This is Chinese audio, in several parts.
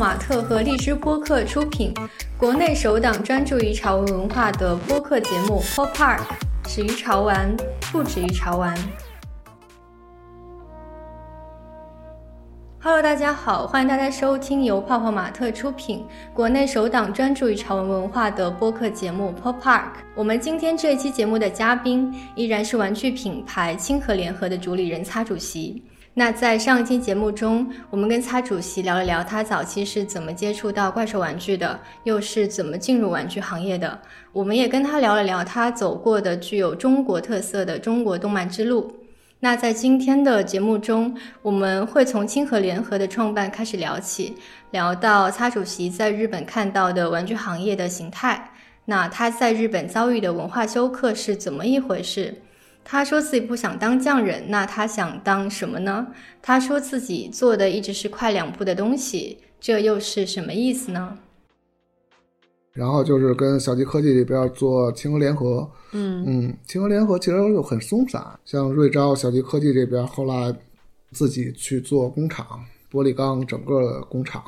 马特和荔枝播客出品，国内首档专注于潮文文化的播客节目《Pop Park》，始于潮玩，不止于潮玩。Hello，大家好，欢迎大家收听由泡泡玛特出品、国内首档专注于潮文文化的播客节目《Pop Park》。我们今天这一期节目的嘉宾依然是玩具品牌清河联合的主理人擦主席。那在上一期节目中，我们跟擦主席聊了聊他早期是怎么接触到怪兽玩具的，又是怎么进入玩具行业的。我们也跟他聊了聊他走过的具有中国特色的中国动漫之路。那在今天的节目中，我们会从清河联合的创办开始聊起，聊到擦主席在日本看到的玩具行业的形态。那他在日本遭遇的文化休克是怎么一回事？他说自己不想当匠人，那他想当什么呢？他说自己做的一直是快两步的东西，这又是什么意思呢？然后就是跟小吉科技里边做清河联合，嗯嗯，清河联合其实又很松散，像瑞昭、小吉科技这边后来自己去做工厂，玻璃钢整个工厂，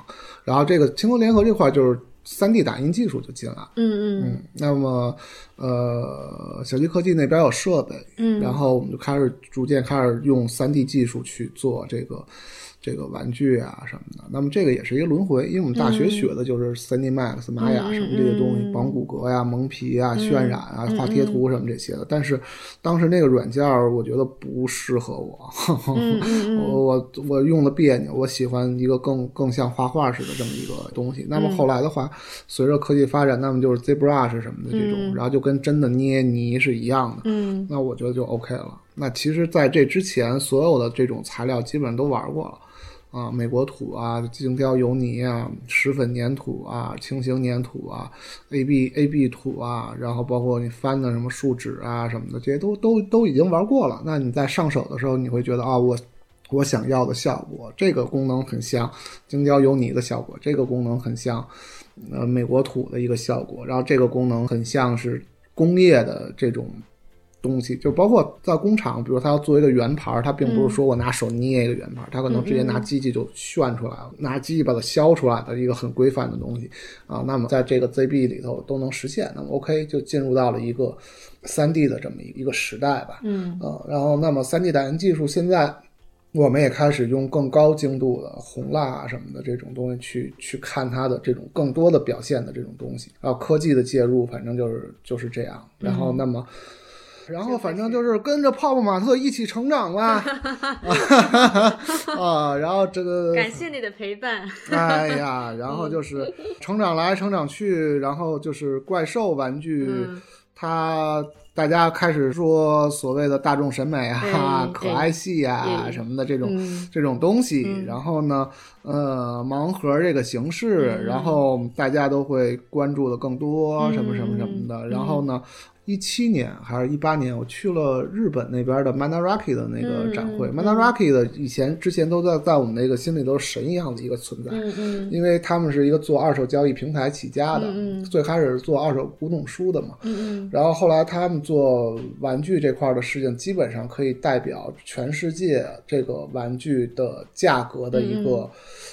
然后这个清河联合这块就是三 D 打印技术就进来，嗯。嗯，那么呃，小鸡科技那边有设备，嗯。然后我们就开始逐渐开始用三 D 技术去做这个这个玩具啊什么的。那么这个也是一个轮回，因为我们大学学的就是三 D Max、玛雅什么这些东西，嗯绑骨骼呀、蒙皮啊、渲染啊、嗯画贴图什么这些的。但是当时那个软件儿，我觉得不适合我，我我我用的别扭，我喜欢一个更更像画画似的这么一个东西。那么后来的话，随着科技发展，那么就是 ZBrush 什么的这种，嗯然后就跟真的捏泥是一样的。嗯那我觉得就 OK 了。那其实，在这之前，所有的这种材料基本都玩过了。啊，美国土啊，精雕油泥啊，石粉粘土啊，轻型粘土啊，A B A B 土啊，然后包括你翻的什么树脂啊什么的，这些都都都已经玩过了。那你在上手的时候，你会觉得啊，我我想要的效果，这个功能很像精雕油泥的效果，这个功能很像呃美国土的一个效果，然后这个功能很像是工业的这种东西，就包括在工厂，比如他要做一个圆盘儿，他并不是说我拿手捏一个圆盘儿，他可能直接拿机器就炫出来了，拿机器把它削出来的一个很规范的东西啊。那么在这个 ZB 里头都能实现，那么 OK 就进入到了一个三 D 的这么一一个时代吧。嗯呃，然后那么三 D 打印技术现在我们也开始用更高精度的红蜡啊什么的这种东西去去看它的这种更多的表现的这种东西，然后科技的介入，反正就是就是这样。然后那么。然后反正就是跟着泡泡玛特一起成长吧，啊，然后这个感谢你的陪伴。哎呀，然后就是成长来成长去，然后就是怪兽玩具，嗯它大家开始说所谓的大众审美啊、可爱系啊什么的这种、嗯这种东西，嗯然后呢，呃，盲盒这个形式，嗯然后大家都会关注的更多，嗯什么什么什么的，嗯然后呢。一七年还是一八年，我去了日本那边的 Manaraki 的那个展会。嗯嗯 Manaraki 的以前之前都在在我们那个心里都是神一样的一个存在，嗯嗯。因为他们是一个做二手交易平台起家的，嗯嗯。最开始是做二手古董书的嘛，嗯然后后来他们做玩具这块的事情，基本上可以代表全世界这个玩具的价格的一个、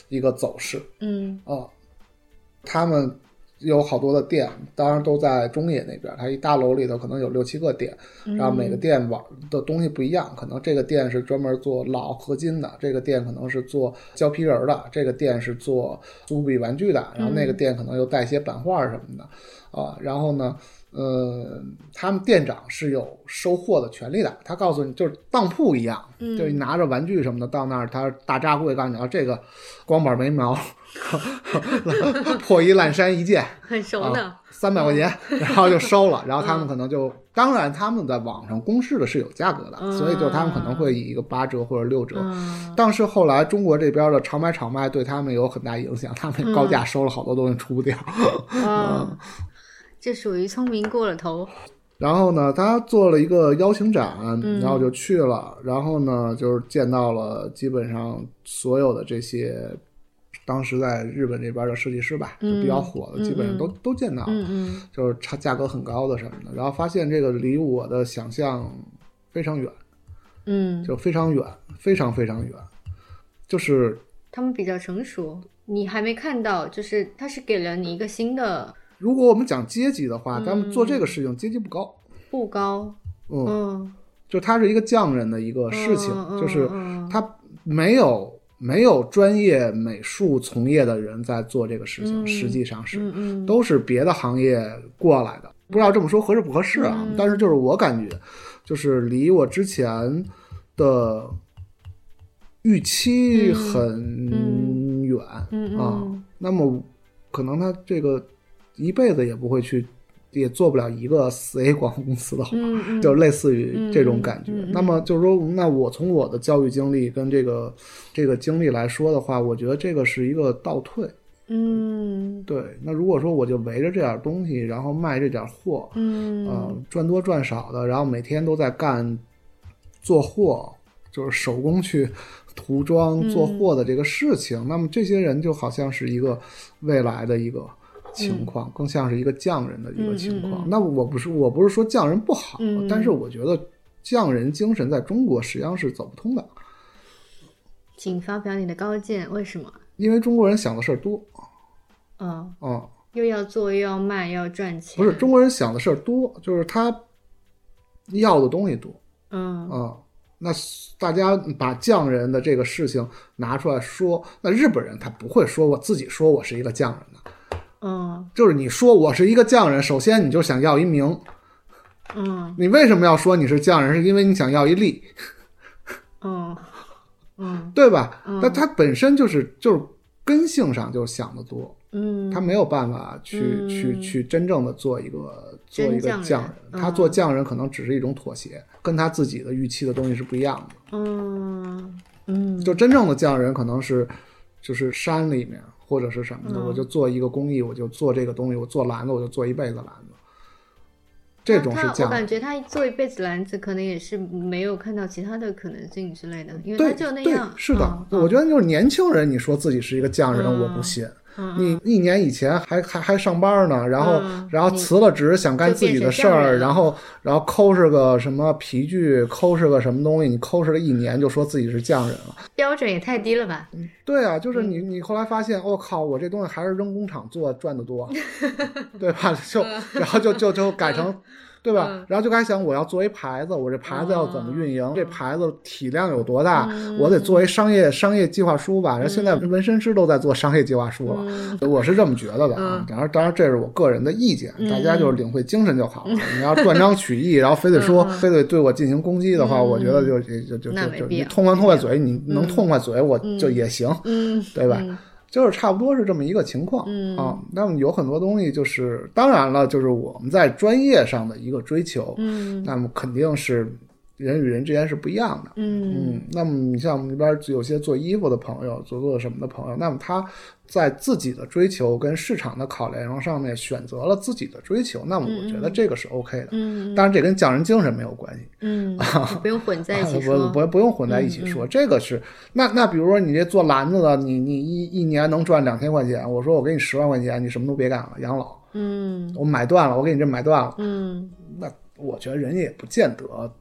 一个走势。嗯。啊、他们有好多的店，当然都在中野那边，它一大楼里头可能有六七个店，嗯。然后每个店玩的东西不一样，可能这个店是专门做老合金的，这个店可能是做胶皮人儿的，这个店是做苏比玩具的，然后那个店可能又带一些版画什么的，啊，然后呢，呃，他们店长是有收货的权利的，他告诉你就是当铺一样，嗯就拿着玩具什么的到那儿，他大扎柜告诉你，啊，这个光板没毛，破衣烂衫一件，很熟的。三百块钱，然后就收了，然后他们可能就，当然他们在网上公示的是有价格的，嗯所以就他们可能会以一个八折或者六折。嗯但是后来中国这边的常买常卖对他们有很大影响，他们高价收了好多东西出不掉。嗯，这属于聪明过了头。然后呢，他做了一个邀请展，嗯然后就去了。然后呢，就是见到了基本上所有的这些当时在日本这边的设计师吧，就比较火的，嗯基本上都都见到了。就是差价格很高的什么的，然后发现这个离我的想象非常远，嗯，就非常远，非常非常远，就是他们比较成熟。你还没看到，就是他是给了你一个新的如果我们讲阶级的话，咱们做这个事情阶级不高，不高，嗯，嗯，就他是一个匠人的一个事情，就是嗯。他没有没有专业美术从业的人在做这个事情，嗯。实际上是、嗯嗯。都是别的行业过来的。不知道这么说合适不合适啊？嗯。但是就是我感觉，就是离我之前的预期很远、嗯啊。嗯那么可能他这个一辈子也不会去，也做不了一个四 A 广告公司的话，嗯嗯，就类似于这种感觉。那么就是说，那我从我的教育经历跟这个这个经历来说的话，我觉得这个是一个倒退。嗯对，那如果说我就围着这点东西，然后卖这点货，嗯呃，赚多赚少的，然后每天都在干做货，就是手工去涂装做货的这个事情，那么这些人就好像是一个未来的一个情况，更像是一个匠人的一个情况。嗯嗯嗯。那我不是我不是说匠人不好，嗯。但是我觉得匠人精神在中国实际上是走不通的，请发表你的高见，为什么？因为中国人想的事儿多嗯，嗯、又要做又要卖又要赚钱，不是中国人想的事儿多，就是他要的东西多。嗯。啊、那大家把匠人的这个事情拿出来说，那日本人他不会说我自己说我是一个匠人的，嗯。就是你说我是一个匠人，首先你就想要一名，嗯。你为什么要说你是匠人？是因为你想要一利，嗯嗯。对吧？嗯。那他本身就是就是根性上就想得多，嗯，他没有办法去、嗯。去去真正的做一个做一个匠人。他做匠人可能只是一种妥协，跟他自己的预期的东西是不一样的。嗯。嗯。就真正的匠人可能是就是山里面或者是什么的，嗯我就做一个工艺，我就做这个东西，我做篮子我就做一辈子篮子，这种是他我。感觉他做一辈子篮子，可能也是没有看到其他的可能性之类的，因为他就那样。，是的，嗯我觉得就是年轻人，你说自己是一个匠人，嗯我不信。嗯你一年以前还还还上班呢，然后、嗯然后辞了职想干自己的事儿，然后然后抠是个什么皮具，抠是个什么东西，你抠是了一年就说自己是匠人了。标准也太低了吧？对啊，就是嗯你你后来发现，我、靠，我这东西还是扔工厂做赚的多，对吧？就然后就就就改成。对吧嗯？然后就开始想，我要做一牌子，我这牌子要怎么运营？嗯这牌子体量有多大？我得做一商业商业计划书吧。然后现在纹身师都在做商业计划书了，嗯我是这么觉得的啊。当然，当然这是我个人的意见，嗯大家就是领会精神就好了。你要断章取义，然后非得说非得对我进行攻击的话，我觉得就就就就就你痛快痛快嘴，你能痛快嘴，我就也行。嗯，对吧？嗯就是差不多是这么一个情况、嗯啊。那么有很多东西就是，当然了，就是我们在专业上的一个追求，嗯那么肯定是人与人之间是不一样的。嗯嗯，那么你像我们这边有些做衣服的朋友，做做什么的朋友，那么他在自己的追求跟市场的考量上面选择了自己的追求，那么我觉得这个是 OK 的。嗯当然，这跟匠人精神没有关系。嗯，不用混在一起 不说。嗯不不用混在一起说，这个是那那比如说你这做篮子的，你你一一年能赚两千块钱，我说我给你十万块钱，你什么都别干了，养老，嗯我买断了，我给你这买断了，嗯那我觉得人家也不见得。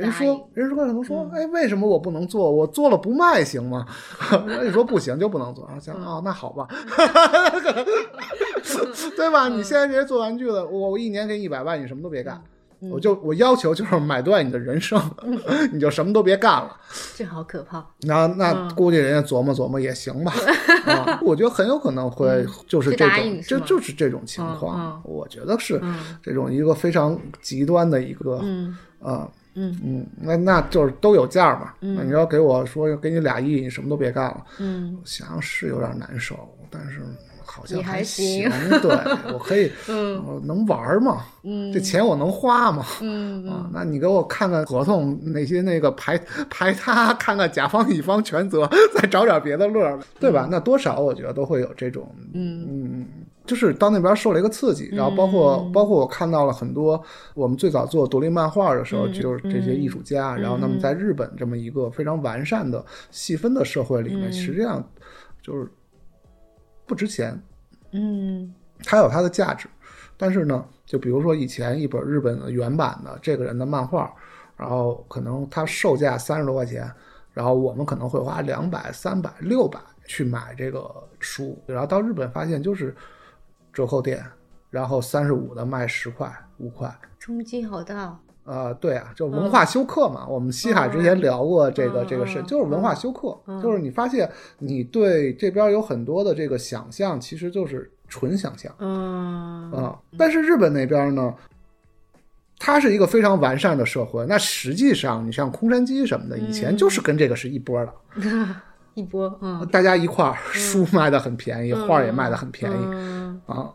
人说，人说可能说，哎，为什么我不能做？我做了不卖行吗？人家说不行就不能做，然后想，嗯。哦，那好吧，对吧？你现在这些做玩具的，我我一年给你一百万，你什么都别干，嗯。我就我要求就是买断你的人生，你就什么都别干了。这好可怕。那嗯。那估计人家琢磨琢磨也行吧，啊，我觉得很有可能会就是这种，这应是吗？就是这种情况，我觉得是嗯。这种一个非常极端的一个，嗯。啊，嗯。嗯，那那就是都有价嘛，那你要给我说给你俩亿，你什么都别干了，嗯。我想想是有点难受，但是好像还行。行，对 我可以，嗯。我能玩嘛，嗯。这钱我能花嘛？嗯啊，那你给我看看合同那些那个排 排他，看看甲方乙方全责，再找点别的乐儿，对吧？那多少我觉得都会有这种，嗯。嗯，就是到那边受了一个刺激，然后包括、包括我看到了很多我们最早做独立漫画的时候，就是这些艺术家，然后那么在日本这么一个非常完善的细分的社会里面，实际上就是不值钱，嗯。它有它的价值，但是呢，就比如说以前一本日本的原版的这个人的漫画，然后可能它售价三十多块钱，然后我们可能会花两百、三百、六百，去买这个书，然后到日本发现就是折扣店，然后三十五的卖十块五块，冲击好大。呃，对啊，就文化休克嘛。我们西海之前聊过这个、嗯这个事，嗯就是文化休克，嗯就是你发现你对这边有很多的这个想象，其实就是纯想象嗯啊、但是日本那边呢，它是一个非常完善的社会。那实际上，你像空山鸡什么的，以前就是跟这个是一波的，一波，嗯，大家一块儿，书卖的很便宜，画儿也卖的很便宜嗯，啊。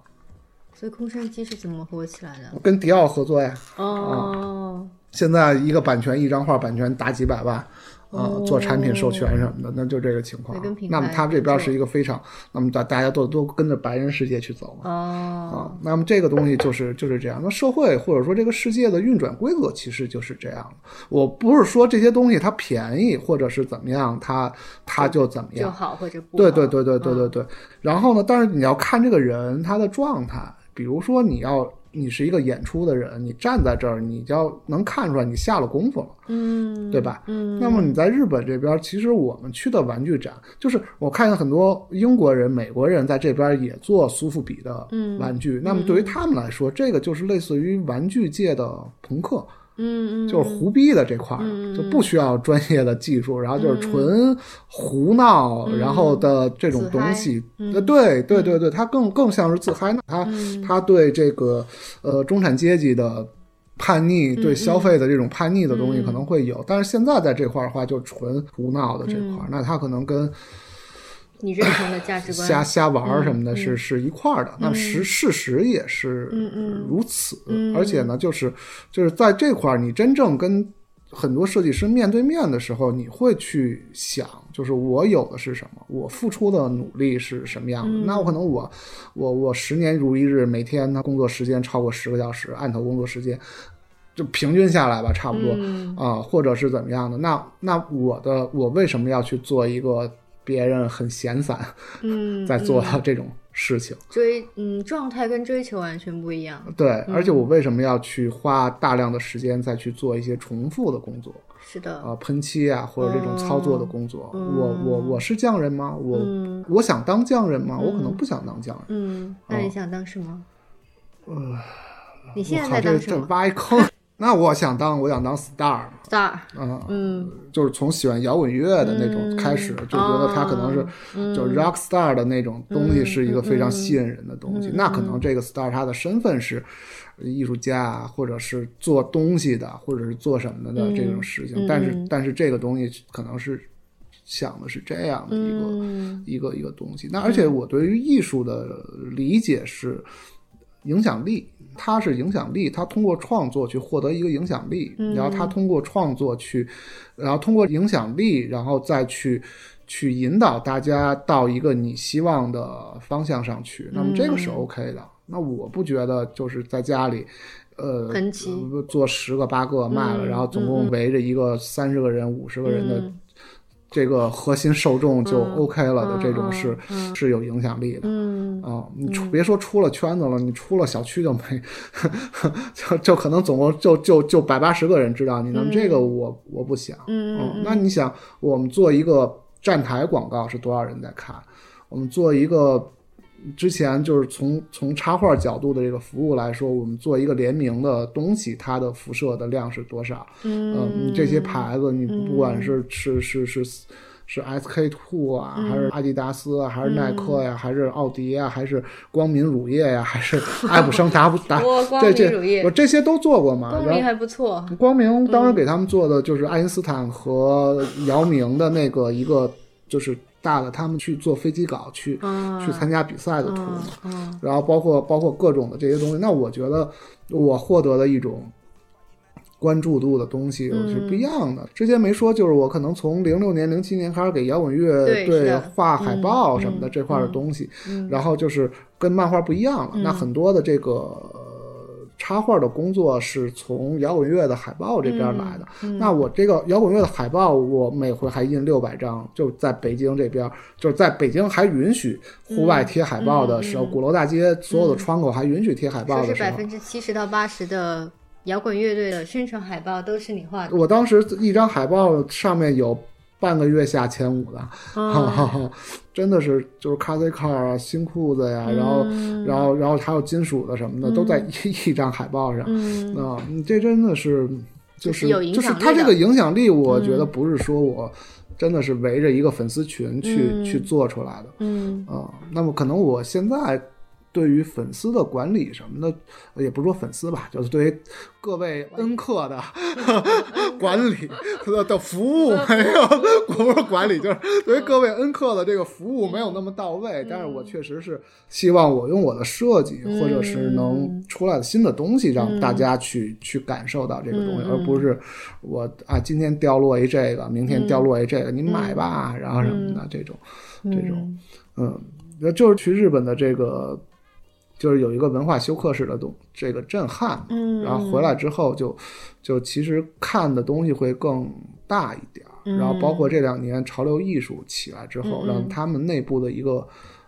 所以空山鸡是怎么火起来的？跟迪奥合作呀，哦，现在一个版权一张画版权达几百万，啊、哦做产品授权什么的，那就这个情况那么他这边是一个非常，那么大大家都都跟着白人世界去走嘛。啊哦，，那么这个东西就是就是这样。那社会或者说这个世界的运转规则其实就是这样的。我不是说这些东西它便宜或者是怎么样，它它就怎么就样。好或者不好？对对对对对嗯对对。然后呢，但是你要看这个人他的状态，比如说你要你是一个演出的人，你站在这儿，你就要能看出来你下了功夫了，嗯，对吧？嗯，那么你在日本这边，其实我们去的玩具展，就是我看见很多英国人、美国人在这边也做苏富比的嗯玩具。那么对于他们来说，这个就是类似于玩具界的朋克，嗯嗯，就是胡逼的这块儿，嗯就不需要专业的技术，然后就是纯胡闹，嗯然后的这种东西。呃，对对对对，他更更像是自嗨呢。它嗯它对这个呃中产阶级的。叛逆对消费的这种叛逆的东西嗯可能会有，但是现在在这块儿的话，就纯胡闹的这块儿，那他可能跟你认同的价值观，瞎瞎玩儿什么的嗯是、是一块儿的。那么实事实也是如此，嗯而且呢，就是就是在这块儿，你真正跟很多设计师面对面的时候，你会去想，就是我有的是什么，我付出的努力是什么样的。嗯那我可能我我我十年如一日，每天他工作时间超过十个小时，按头工作时间。就平均下来吧，差不多啊、嗯或者是怎么样的？那那我的我为什么要去做一个别人很闲散嗯，在做到这种事情？追嗯状态跟追求完全不一样，对，而且我为什么要去花大量的时间再去做一些重复的工作是的，啊、喷漆啊，或者这种操作的工作？我我我是匠人吗？我、嗯我想当匠人吗？我可能不想当匠人。嗯，那你想当什么？呃你现在在当什么挖一坑。那我想当，我想当 star，？star，啊、嗯就是从喜欢摇滚乐的那种开始，就觉得他可能是、哦就 rock star 的那种东西嗯是一个非常吸引人的东西。那可能这个 star 他的身份是艺术家啊，或者是做东西的，或者是做什么的这种事情。嗯但是但是这个东西可能是想的是这样的一个、嗯一个一个东西。那而且我对于艺术的理解是影响力，他是影响力，他通过创作去获得一个影响力，然后他通过创作去，然后通过影响力，然后再去。去引导大家到一个你希望的方向上去，那么这个是 OK 的。那我不觉得就是在家里，呃，做十个八个卖了，然后总共围着一个三十个人、五十个人的嗯这个核心受众就 OK 了的，嗯这种是、嗯是有影响力的。嗯啊、你出别说出了圈子了，你出了小区就没，就就可能总共就就就百八十个人知道你。那么这个我我不想，嗯嗯，那你想，我们做一个站台广告是多少人在看？我们做一个之前就是从从插画角度的这个服务来说，我们做一个联名的东西，它的辐射的量是多少？嗯，你这些牌子，你不管是是是是。是 SK two 啊，还是阿迪达斯啊，还是耐克呀，还是奥迪啊，还是光明乳业呀，还是爱普生达不 达这这明乳业我这些都做过嘛？然后光明还不错，光明当时给他们做的就是爱因斯坦和姚明的那个一个就是大的，他们去做飞机稿去、嗯去参加比赛的图嘛，嗯然后包括包括各种的这些东西。那我觉得我获得的一种关注度的东西嗯是不一样的。之前没说，就是我可能从零六年、零七年开始给摇滚乐队画海报什么的嗯这块的东西，嗯然后就是跟漫画不一样了。那很多的这个。呃插画的工作是从摇滚乐的海报这边来的。嗯。那我这个摇滚乐的海报，我每回还印六百张，就在北京这边，就是在北京还允许户外贴海报的时候，鼓楼大街所有的窗口还允许贴海报的时候，百分之七十到八十的摇滚乐队的宣传海报都是你画的，我当时一张海报上面有半个月下前五的，哦。真的是就是 Cosy Car 啊、新裤子呀，然后嗯然后然后还有金属的什么的，都在一 一张海报上。嗯。啊，你这真的是就是就是响力的。它这个影响力，我觉得不是说我真的是围着一个粉丝群去、嗯。去做出来的。嗯。啊。那么可能我现在对于粉丝的管理什么的，也不是说粉丝吧，就是对于各位恩客的 管理的 的服务没有，不是管理，就是对于各位恩客的这个服务没有那么到位。但是我确实是希望我用我的设计，或者是能出来的新的东西，让大家去去感受到这个东西，嗯而不是我啊今天掉落一这个，明天掉落一这个，你买吧，然后什么的这种这种，嗯，那就是去日本的这个。就是有一个文化休克式的东这个震撼，嗯。然后回来之后就就其实看的东西会更大一点儿，然后包括这两年潮流艺术起来之后，嗯让他们内部的一个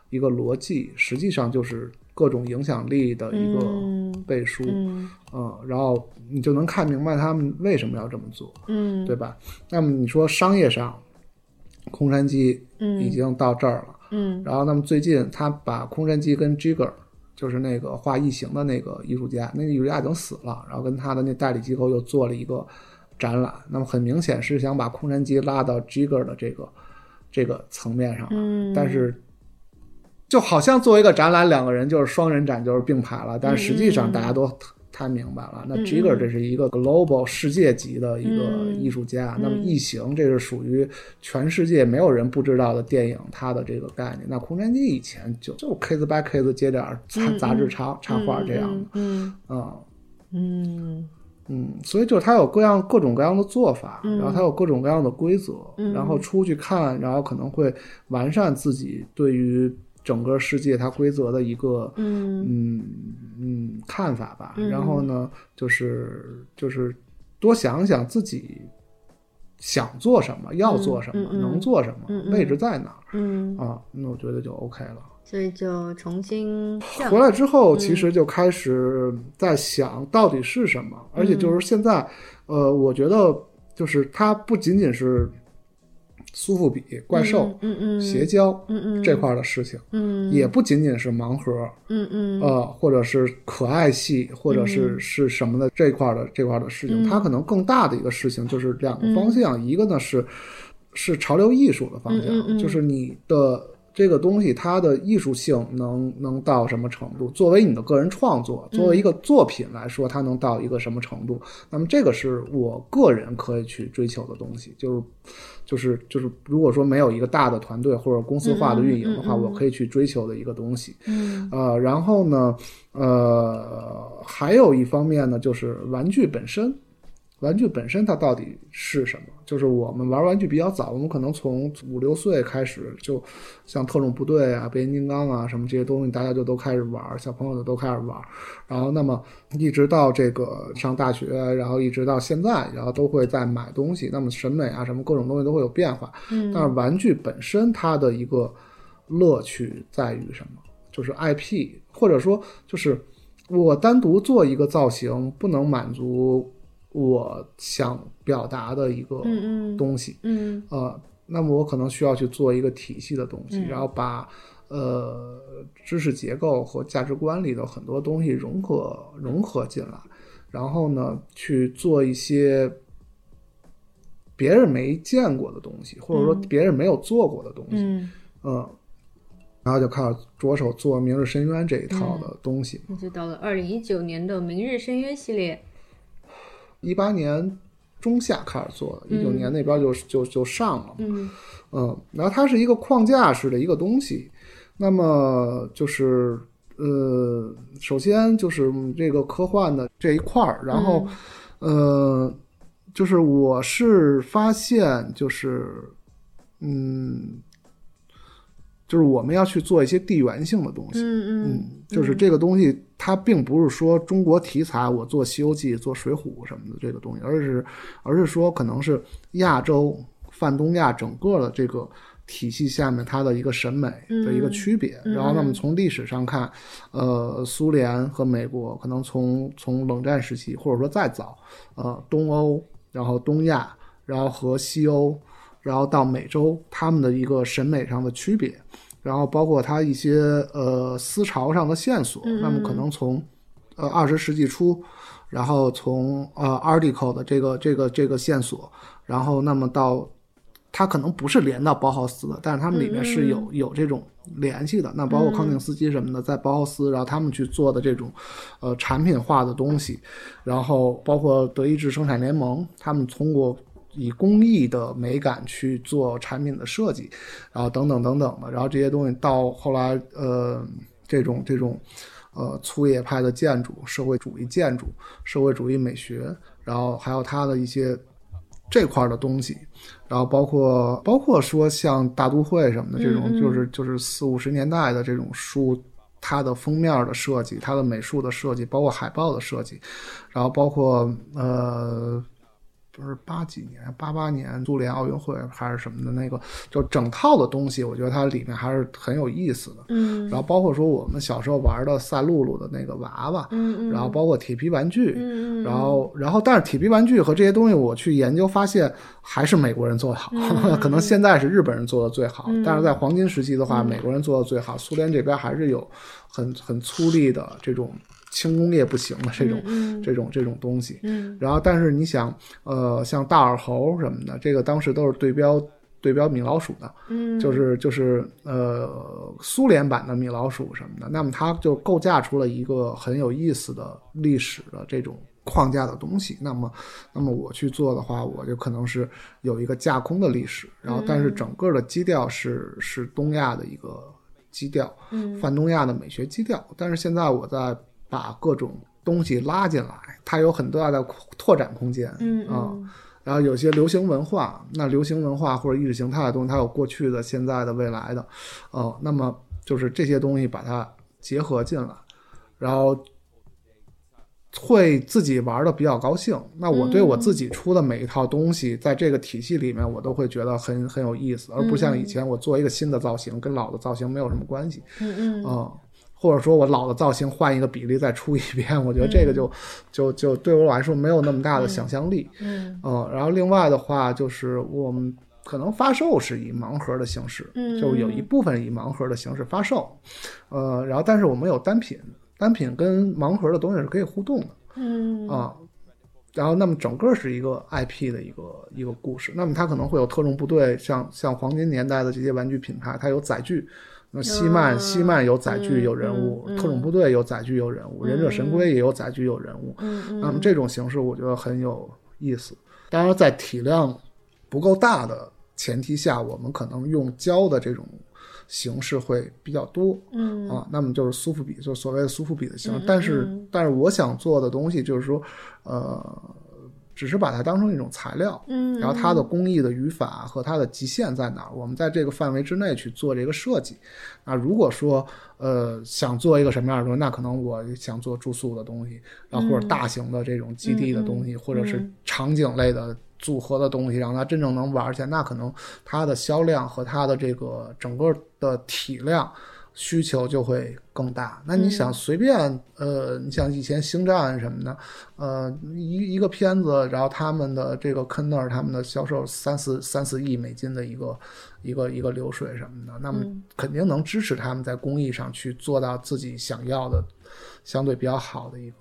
一个逻辑，实际上就是各种影响力的一个嗯背书，嗯。嗯，然后你就能看明白他们为什么要这么做，嗯。对吧？那么你说商业上，空山鸡已经到这儿了，嗯。然后那么最近他把空山鸡跟 Jigger。就是那个画异形的那个艺术家，那个艺术家已经死了，然后跟他的那代理机构又做了一个展览。那么很明显是想把空山鸡拉到 Jigger 的这个这个层面上，嗯，但是就好像作为一个展览，两个人就是双人展，就是并排了，但是实际上大家都太明白了。那 Jigger 这是一个 global 世界级的一个艺术家，那么异形这是属于全世界没有人不知道的电影，它的这个概念。那空山鸡以前就就 case by case 接点儿杂杂志插插画这样的，嗯啊。嗯嗯，所以就是它有各样各种各样的做法，然后它有各种各样的规则，然后出去看，然后可能会完善自己对于整个世界它规则的一个嗯嗯嗯看法吧。然后呢，就是就是多想想自己想做什么，要做什么，能做什么，位置在哪儿嗯，啊？那我觉得就 OK 了。所以就重新回来之嗯后，其实就开始在想到底是什么，而且就是现在，呃，我觉得就是它不仅仅是苏富比、怪兽、嗯嗯邪教嗯嗯。这块儿的事情，嗯。也不仅仅是盲盒，嗯嗯。呃，或者是可爱系，或者是是什么的这块儿的这块儿的事情，它可能更大的一个事情就是两个方向，一个呢是是潮流艺术的方向，嗯嗯嗯。就是你的这个东西它的艺术性能能到什么程度？作为你的个人创作，作为一个作品来说，它能到一个什么程度？那么这个是我个人可以去追求的东西，就是就是就是，如果说没有一个大的团队或者公司化的运营的话，我可以去追求的一个东西。嗯呃，然后呢，呃，还有一方面呢，就是玩具本身，玩具本身它到底是什么？就是我们玩玩具比较早，我们可能从五六岁开始，就像特种部队啊、变形金刚啊什么这些东西，大家就都开始玩，小朋友就都开始玩。然后，那么一直到这个上大学，然后一直到现在，然后都会在买东西。那么审美啊，什么各种东西都会有变化。嗯但是玩具本身它的一个乐趣在于什么？就是 IP，或者说就是我单独做一个造型，不能满足我想表达的一个东西。嗯呃，那么我可能需要去做一个体系的东西，嗯然后把呃知识结构和价值观里的很多东西融合融合进来，然后呢去做一些别人没见过的东西，或者说别人没有做过的东西，嗯，嗯。然后就开始着手做《明日深渊》这一套嗯的东西。那就到了二零一九年的《明日深渊》系列。一八年中下开始做的，一九年那边就就就上了。嗯。嗯，然后它是一个框架式的一个东西，那么就是呃，首先就是这个科幻的这一块儿，然后、呃，就是我是发现就是嗯，就是我们要去做一些地缘性的东西，嗯嗯，就是这个东西，它并不是说中国题材，我做《西游记》、做《水浒》什么的这个东西，而是而是说可能是亚洲、泛东亚整个的这个体系下面它的一个审美的一个区别。然后，那么从历史上看，呃，苏联和美国可能从从冷战时期，或者说再早，呃，东欧，然后东亚，然后和西欧。然后到美洲他们的一个审美上的区别，然后包括他一些呃思潮上的线索，那么可能从呃二十世纪初，然后从呃 article 的这个这个这个线索，然后那么到它可能不是连到包豪斯的，但是他们里面是有有这种联系的。那包括康定斯基什么的，在包豪斯，然后他们去做的这种呃产品化的东西，然后包括德意志生产联盟，他们通过以工艺的美感去做产品的设计，然后等等等等的，然后这些东西到后来呃这种这种呃粗野派的建筑、社会主义建筑、社会主义美学，然后还有它的一些这块的东西。然后包括包括说像大都会什么的这种，就是就是四五十年代的这种书，它的封面的设计，它的美术的设计，包括海报的设计，然后包括呃。不是八几年，八八年苏联奥运会还是什么的那个，就整套的东西，我觉得它里面还是很有意思的。嗯，然后包括说我们小时候玩的赛璐璐的那个娃娃，然后包括铁皮玩具，然后然后但是铁皮玩具和这些东西我去研究发现还是美国人做的好，可能现在是日本人做的最好，但是在黄金时期的话，美国人做的最好，苏联这边还是有很很粗粝的这种。轻工业不行的这种这种这种东西，嗯，然后但是你想，呃，像大耳猴什么的，这个当时都是对标对标米老鼠的，嗯，就是就是呃苏联版的米老鼠什么的，那么它就构架出了一个很有意思的历史的这种框架的东西。那么那么我去做的话，我就可能是有一个架空的历史，然后但是整个的基调是是东亚的一个基调，嗯，泛东亚的美学基调。但是现在我在把各种东西拉进来，它有很大的拓展空间。嗯啊，然后有些流行文化，那流行文化或者意识形态的东西，它有过去的、现在的、未来的。哦，那么就是这些东西把它结合进来，然后会自己玩的比较高兴。那我对我自己出的每一套东西，在这个体系里面，我都会觉得很很有意思，而不像以前我做一个新的造型，跟老的造型没有什么关系。嗯嗯，啊。或者说我老的造型换一个比例再出一遍，我觉得这个就 就就对我来说没有那么大的想象力。嗯，然后另外的话就是我们可能发售是以盲盒的形式，嗯，就有一部分以盲盒的形式发售。呃，然后但是我们有单品，单品跟盲盒的东西是可以互动的。嗯啊，然后那么整个是一个 IP 的一个一个故事。那么它可能会有特种部队，像像黄金年代的这些玩具品牌，它有载具。那西曼，西漫有载具有人物，特种部队有载具有人物，忍者神龟也有载具有人物。那么这种形式我觉得很有意思。当然，在体量不够大的前提下，我们可能用胶的这种形式会比较多。嗯啊，那么就是苏富比，就所谓的苏富比的形式。但是，但是我想做的东西就是说，呃。只是把它当成一种材料，嗯，然后它的工艺的语法和它的极限在哪儿？我们在这个范围之内去做这个设计。那如果说呃想做一个什么样的东西，那可能我想做住宿的东西，然后或者大型的这种基地的东西，或者是场景类的组合的东西，让它真正能玩起来，那可能它的销量和它的这个整个的体量。需求就会更大。那你想随便，呃，你像以前星战什么的，呃，一一个片子，然后他们的这个 Kenner 他们的销售三四三四亿美金的一个一个一个流水什么的，那么肯定能支持他们在工艺上去做到自己想要的。相对比较好的一个，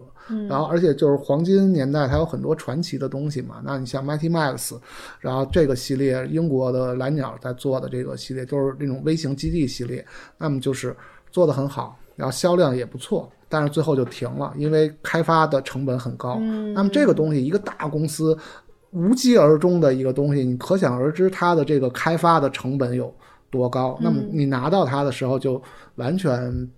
然后而且就是黄金年代，它有很多传奇的东西嘛。那你像 Mighty Max，然后这个系列英国的蓝鸟在做的这个系列，都是那种微型基地系列，那么就是做的很好，然后销量也不错，但是最后就停了，因为开发的成本很高。那么这个东西，一个大公司无疾而终的一个东西，你可想而知它的这个开发的成本有多高。那么你拿到它的时候就完全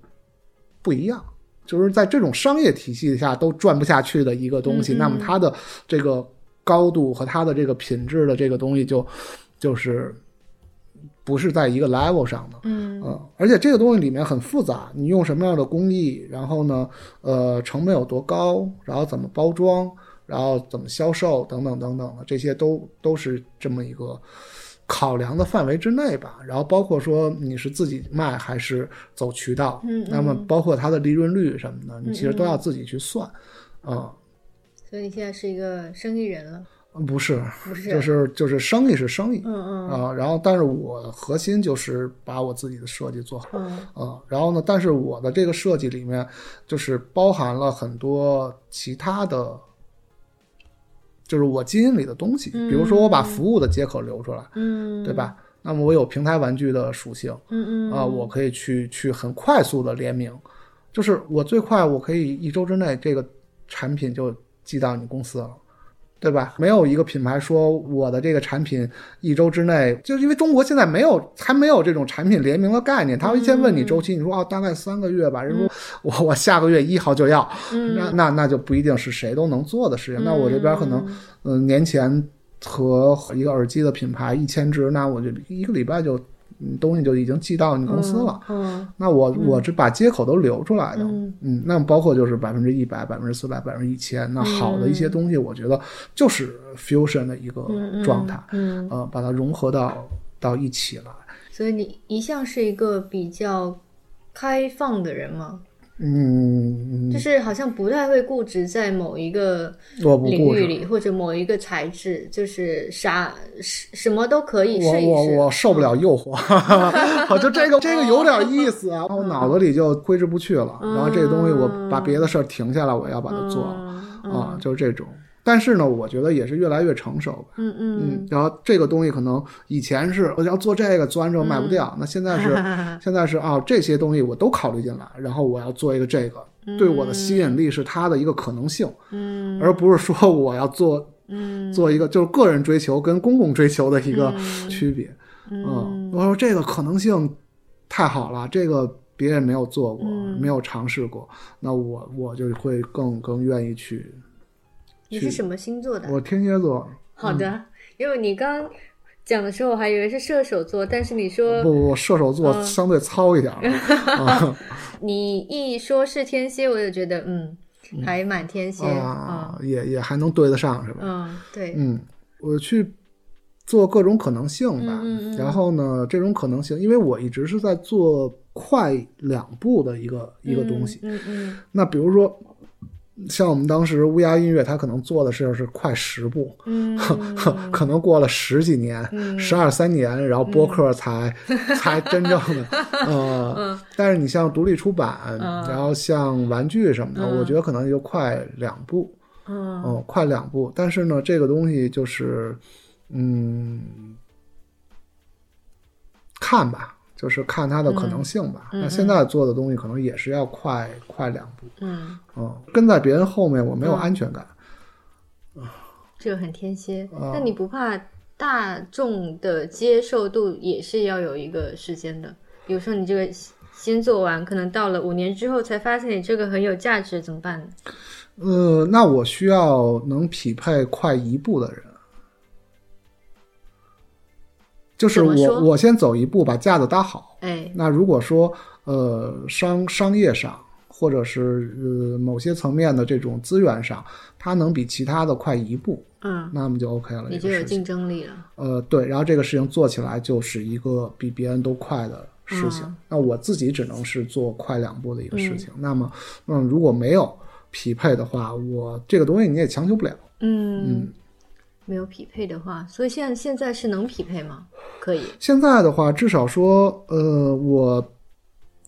不一样。就是在这种商业体系下都转不下去的一个东西，那么它的这个高度和它的这个品质的这个东西就就是不是在一个 level 上的，嗯而且这个东西里面很复杂，你用什么样的工艺，然后呢，呃，成本有多高，然后怎么包装，然后怎么销售等等等等的，这些都都是这么一个。考量的范围之内吧，然后包括说你是自己卖还是走渠道，嗯，那么包括它的利润率什么的，你其实都要自己去算，啊。所以你现在是一个生意人了。不是，不是，就是就是生意是生意，嗯嗯。啊，然后但是我核心就是把我自己的设计做好，嗯。啊，然后呢，但是我的这个设计里面就是包含了很多其他的，就是我基因里的东西，比如说我把服务的接口留出来，嗯，对吧？那么我有平台玩具的属性嗯嗯啊，我可以去去很快速的联名，就是我最快我可以一周之内这个产品就寄到你公司了。对吧？没有一个品牌说我的这个产品一周之内，就是因为中国现在没有还没有这种产品联名的概念，他会先问你周期，你说哦大概三个月吧，人说我我下个月一号就要，那那那就不一定是谁都能做的事情。那我这边可能嗯、年前和一个耳机的品牌一千只，那我就一个礼拜就嗯东西就已经寄到你公司了。嗯那我我这把接口都留出来的，嗯。嗯，那么包括就是百分之一百、百分之四百、百分之一千，那好的一些东西，我觉得就是 fusion 的一个状态，嗯，呃，把它融合到到一起来，所以你一向是一个比较开放的人吗？嗯，就是好像不太会固执在某一个领域里，或者某一个材质，就是啥什什么都可以我我试一试。我受不了诱惑，好，就这个这个有点意思啊，我脑子里就挥之不去了，然后这个东西我把别的事儿停下来，我要把它做啊，就是这种。但是呢，我觉得也是越来越成熟吧。嗯嗯嗯，然后这个东西可能以前是我要做这个，做完之后卖不掉，那现在是 现在是啊，这些东西我都考虑进来，然后我要做一个这个，对我的吸引力是它的一个可能性，嗯。而不是说我要做嗯。做一个就是个人追求跟公共追求的一个区别。嗯我说这个可能性太好了，这个别人没有做过，嗯。没有尝试过，那我我就会更更愿意去。你是什么星座的？我天蝎座，好的，因为你刚讲的时候，我还以为是射手座，但是你说不不，射手座相对糙一点 你一说是天蝎，我就觉得嗯，还蛮天蝎啊。啊，也也还能对得上是吧？嗯，对，嗯，我去做各种可能性吧。嗯嗯嗯然后呢，这种可能性，因为我一直是在做快两步的一个一个东西。嗯嗯那比如说，像我们当时乌鸦音乐，它可能做的事儿是快十步，嗯 可能过了十几年、嗯十二三年，然后播客才、才真正的呃。但是你像独立出版，嗯然后像玩具什么的，我觉得可能就快两步。嗯哦，快两步。但是呢，这个东西就是，嗯，看吧，就是看它的可能性吧。那现在做的东西可能也是要快快两步，嗯，嗯，跟在别人后面，我没有安全感。这个很天蝎。啊那你不怕大众的接受度也是要有一个时间的？比如说你这个先做完，可能到了五年之后才发现你这个很有价值，怎么办呢？呃，那我需要能匹配快一步的人。就是我，我先走一步，把架子搭好。哎，那如果说呃商商业上，或者是呃某些层面的这种资源上，它能比其他的快一步，嗯，那么就 OK 了。你就有竞争力了。呃对，然后这个事情做起来就是一个比别人都快的事情。嗯那我自己只能是做快两步的一个事情。那么，嗯，如果没有匹配的话，我这个东西你也强求不了。嗯，没有匹配的话，所以现在现在是能匹配吗？可以。现在的话，至少说，呃，我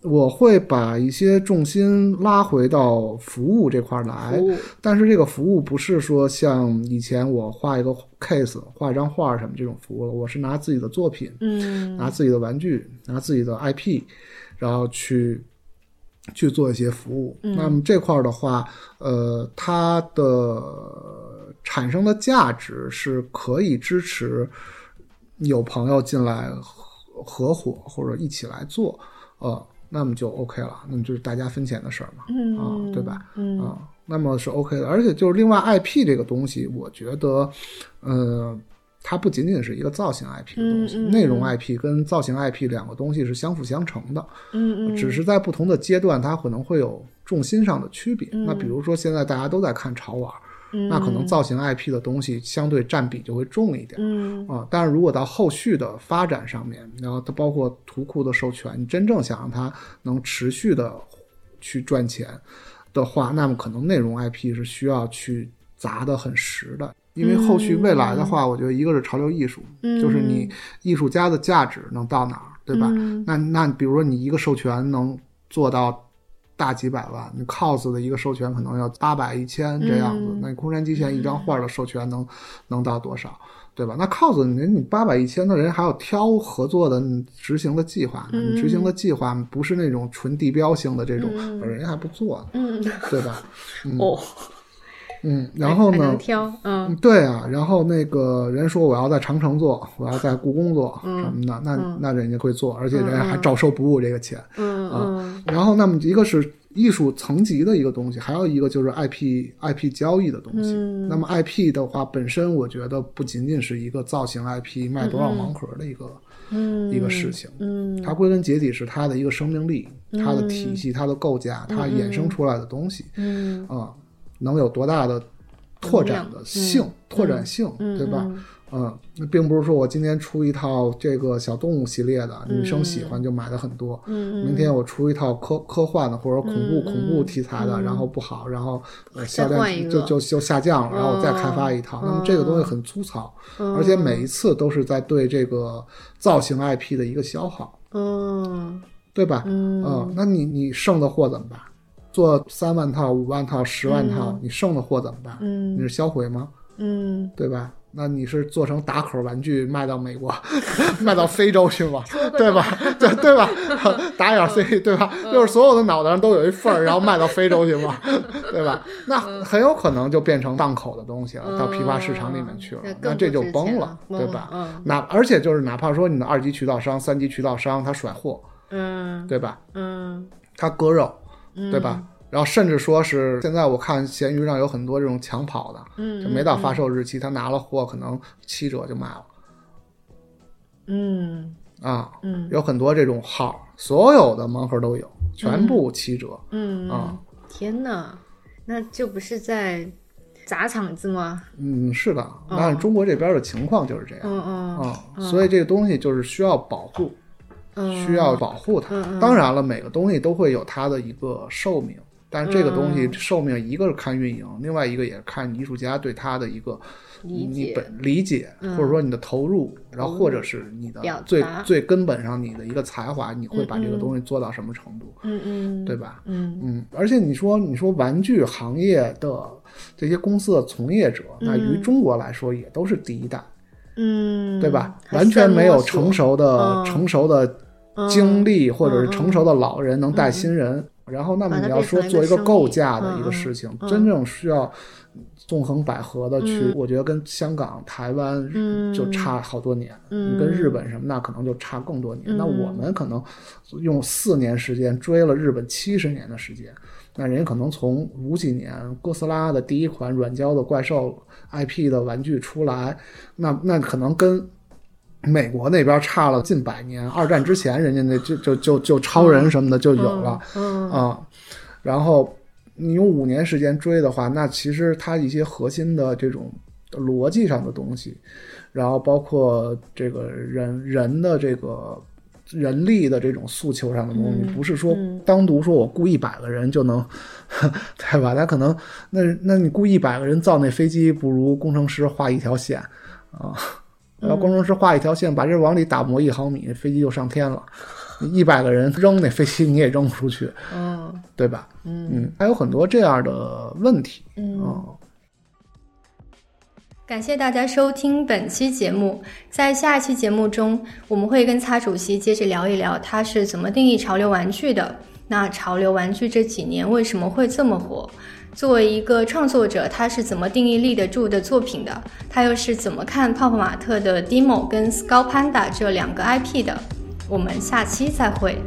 我会把一些重心拉回到服务这块儿来，服务但是这个服务不是说像以前我画一个 case、画一张画什么这种服务了，我是拿自己的作品、嗯拿自己的玩具、拿自己的 IP，然后去去做一些服务。那么这块儿的话，呃，它的产生的价值是可以支持有朋友进来合合伙或者一起来做，呃，那么就 OK 了，那么就是大家分钱的事儿嘛，嗯啊，对吧？嗯啊，那么是 OK 的，而且就是另外 IP 这个东西，我觉得，呃，它不仅仅是一个造型 IP 的东西，嗯嗯内容 IP 跟造型 IP 两个东西是相辅相成的，嗯嗯，只是在不同的阶段，它可能会有重心上的区别。那比如说现在大家都在看潮玩，那可能造型 IP 的东西相对占比就会重一点。嗯啊，但是如果到后续的发展上面，然后它包括图库的授权，你真正想让它能持续的去赚钱的话，那么可能内容 IP 是需要去砸得很实的。因为后续未来的话，我觉得一个是潮流艺术，就是你艺术家的价值能到哪儿，对吧？那那比如说你一个授权能做到大几百万，你 cos 的一个授权可能要八百一千这样子，那你空山机前一张画的授权能能到多少，对吧？那 cos 你你八百一千的人还要挑合作的执行的计划呢，你执行的计划不是那种纯地标性的这种，人家还不做呢，对吧？哦。嗯，然后呢？挑，嗯，对啊，然后那个人说我要在长城做，我要在故宫做什么的，那那人家会做，而且人家还照收不误这个钱，嗯啊。然后那么一个是艺术层级的一个东西，还有一个就是 IP IP 交易的东西。那么 IP 的话，本身我觉得不仅仅是一个造型 IP 卖多少盲盒的一个一个事情，嗯，它归根结底是它的一个生命力、它的体系、它的构架、它衍生出来的东西，嗯啊。能有多大的拓展的性、拓展性，对吧？嗯，那并不是说我今天出一套这个小动物系列的，女生喜欢就买的很多。嗯明天我出一套科科幻的或者恐怖恐怖题材的，然后不好，然后销量就就就下降了，然后我再开发一套。那么这个东西很粗糙，而且每一次都是在对这个造型 IP 的一个消耗。嗯，对吧？嗯，那你你剩的货怎么办？做三万套、五万套、十万套，你剩的货怎么办？嗯，你是销毁吗？嗯，对吧？那你是做成打口玩具卖到美国、卖到非洲去吗？对吧？对对吧？打眼 C 对吧？就是所有的脑袋上都有一份儿，然后卖到非洲去吗？对吧？那很有可能就变成档口的东西了，到批发市场里面去了，那这就崩了，对吧？那而且就是哪怕说你的二级渠道商、三级渠道商他甩货，嗯，对吧？嗯，他割肉。对吧？然后甚至说是现在我看闲鱼上有很多这种抢跑的，嗯，就没到发售日期，他拿了货可能七折就卖了。嗯啊，嗯，有很多这种号，所有的盲盒都有，全部七折。嗯啊，天哪，那就不是在砸场子吗？嗯，是的，按中国这边的情况就是这样。嗯嗯啊，所以这个东西就是需要保护。需要保护它。当然了，每个东西都会有它的一个寿命，但是这个东西寿命一个是看运营，另外一个也是看艺术家对它的一个你本理解，或者说你的投入，然后或者是你的最最根本上你的一个才华，你会把这个东西做到什么程度？嗯嗯，对吧？嗯。嗯，而且你说你说玩具行业的这些公司的从业者，那于中国来说也都是第一代，嗯，对吧？完全没有成熟的成熟的。经历或者是成熟的老人能带新人，然后那么你要说做一个构架的一个事情，真正需要纵横捭阖的去，我觉得跟香港、台湾就差好多年，你跟日本什么那可能就差更多年。那我们可能用四年时间追了日本七十年的时间，那人家可能从五几年哥斯拉的第一款软胶的怪兽 IP 的玩具出来，那那可能跟。美国那边差了近百年，二战之前人家那就就就就超人什么的就有了，啊，然后你用五年时间追的话，那其实它一些核心的这种逻辑上的东西，然后包括这个人人的这个人力的这种诉求上的东西，不是说单独说我雇一百个人就能，对吧？他可能那那你雇一百个人造那飞机，不如工程师画一条线啊。然后工程师画一条线，把这往里打磨一毫米，飞机就上天了。一百个人扔那飞机，你也扔不出去，嗯，对吧？嗯嗯，还有很多这样的问题。嗯，感谢大家收听本期节目。在下一期节目中，我们会跟擦主席接着聊一聊他是怎么定义潮流玩具的。那潮流玩具这几年为什么会这么火？作为一个创作者，他是怎么定义立得住的作品的？他又是怎么看泡泡玛特的 Demo 跟 Skull Panda 这两个 IP 的？我们下期再会。